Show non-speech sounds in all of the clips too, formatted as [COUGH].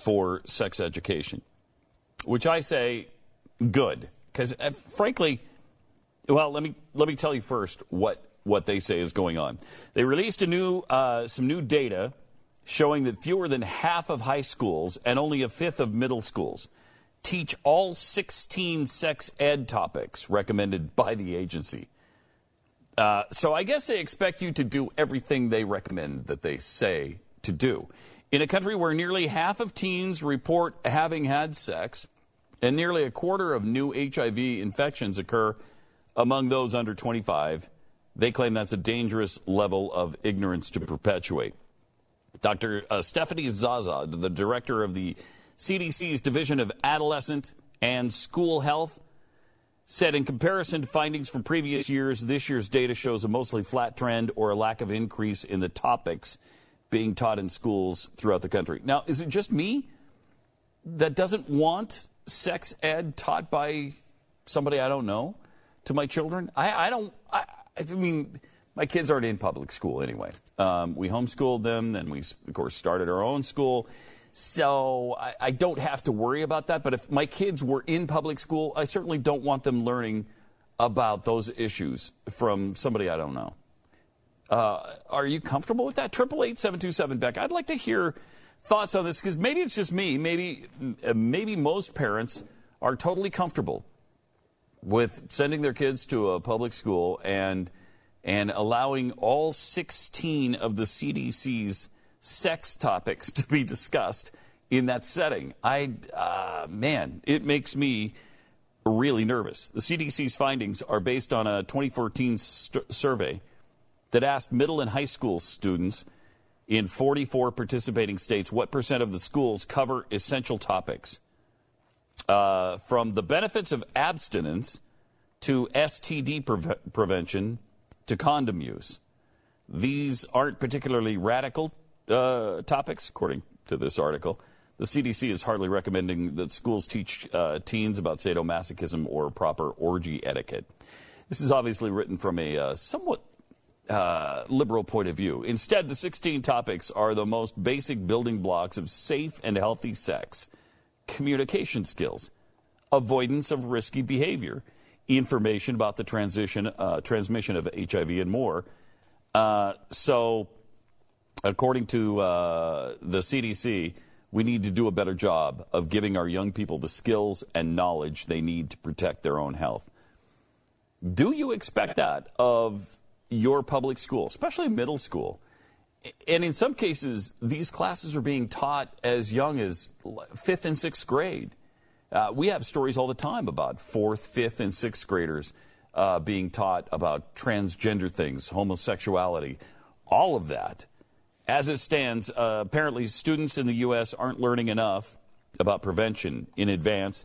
for sex education, which I say good because, uh, frankly, well, let me let me tell you first what what they say is going on. They released a new uh, some new data showing that fewer than half of high schools and only a fifth of middle schools teach all 16 sex ed topics recommended by the agency. Uh, so I guess they expect you to do everything they recommend that they say to do. In a country where nearly half of teens report having had sex, and nearly a quarter of new HIV infections occur among those under 25, they claim that's a dangerous level of ignorance to perpetuate. Dr. Uh, Stephanie Zaza, the director of the CDC's Division of Adolescent and School Health, said in comparison to findings from previous years, this year's data shows a mostly flat trend or a lack of increase in the topics being taught in schools throughout the country. Now, is it just me that doesn't want sex ed taught by somebody I don't know? to my children. I, I don't. I, I, mean, my kids aren't in public school anyway. Um, we homeschooled them, then we of course started our own school. So I, I, don't have to worry about that. But if my kids were in public school, I certainly don't want them learning about those issues from somebody I don't know. Uh, are you comfortable with that? Triple eight seven two seven Beck. I'd like to hear thoughts on this because maybe it's just me. Maybe maybe most parents are totally comfortable with sending their kids to a public school and and allowing all 16 of the CDC's sex topics [LAUGHS] to be discussed in that setting. I uh, man, it makes me really nervous. The CDC's findings are based on a 2014 st- survey that asked middle and high school students in 44 participating states what percent of the schools cover essential topics uh, from the benefits of abstinence to STD pre- prevention to condom use. These aren't particularly radical uh, topics, according to this article. The CDC is hardly recommending that schools teach uh, teens about sadomasochism or proper orgy etiquette. This is obviously written from a uh, somewhat uh, liberal point of view. Instead, the 16 topics are the most basic building blocks of safe and healthy sex communication skills, avoidance of risky behavior, information about the transition, uh, transmission of HIV and more. Uh, so, according to uh, the CDC, we need to do a better job of giving our young people the skills and knowledge they need to protect their own health. Do you expect that of your public school, especially middle school? And in some cases, these classes are being taught as young as fifth and sixth grade. Uh, we have stories all the time about fourth, fifth, and sixth graders uh, being taught about transgender things, homosexuality, all of that. As it stands, uh, apparently students in the U.S. aren't learning enough about prevention in advance.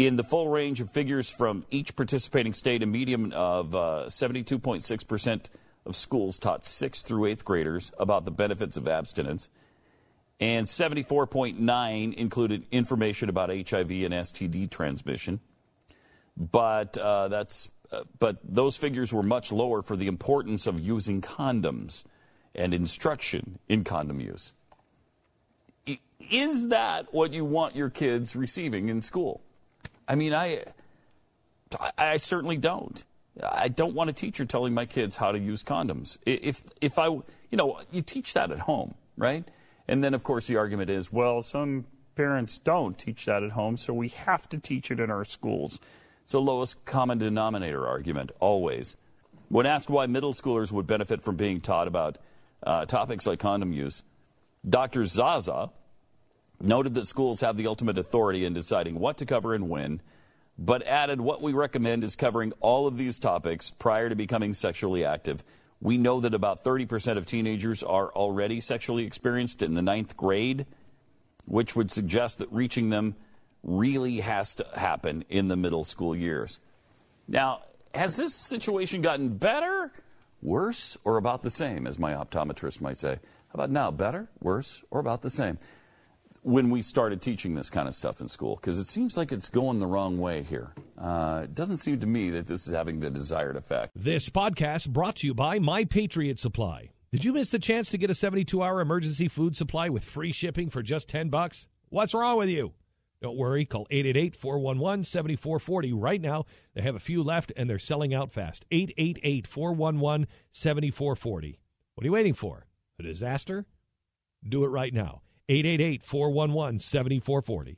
In the full range of figures from each participating state, a median of 72.6% uh, of schools taught 6th through 8th graders about the benefits of abstinence, and 74.9 included information about HIV and STD transmission. But uh, that's uh, but those figures were much lower for the importance of using condoms and instruction in condom use. Is that what you want your kids receiving in school? I mean, I I certainly don't. I don't want a teacher telling my kids how to use condoms. If if I, you know, you teach that at home, right? And then of course the argument is, well, some parents don't teach that at home, so we have to teach it in our schools. It's the lowest common denominator argument always. When asked why middle schoolers would benefit from being taught about uh, topics like condom use, Dr. Zaza noted that schools have the ultimate authority in deciding what to cover and when but added what we recommend is covering all of these topics prior to becoming sexually active. We know that about 30% of teenagers are already sexually experienced in the ninth grade. which would suggest that reaching them really has to happen in the middle school years. Now, has this situation gotten better, worse, or about the same, as my optometrist might say? How about now? Better, worse, or about the same? When we started teaching this kind of stuff in school, because it seems like it's going the wrong way here. Uh, it doesn't seem to me that this is having the desired effect. This podcast brought to you by My Patriot Supply. Did you miss the chance to get a 72-hour emergency food supply with free shipping for just 10 bucks? What's wrong with you? Don't worry, call 888-411-7440 right now. They have a few left and they're selling out fast. 888-411-7440. What are you waiting for? A disaster? Do it right now. 888 411 7440.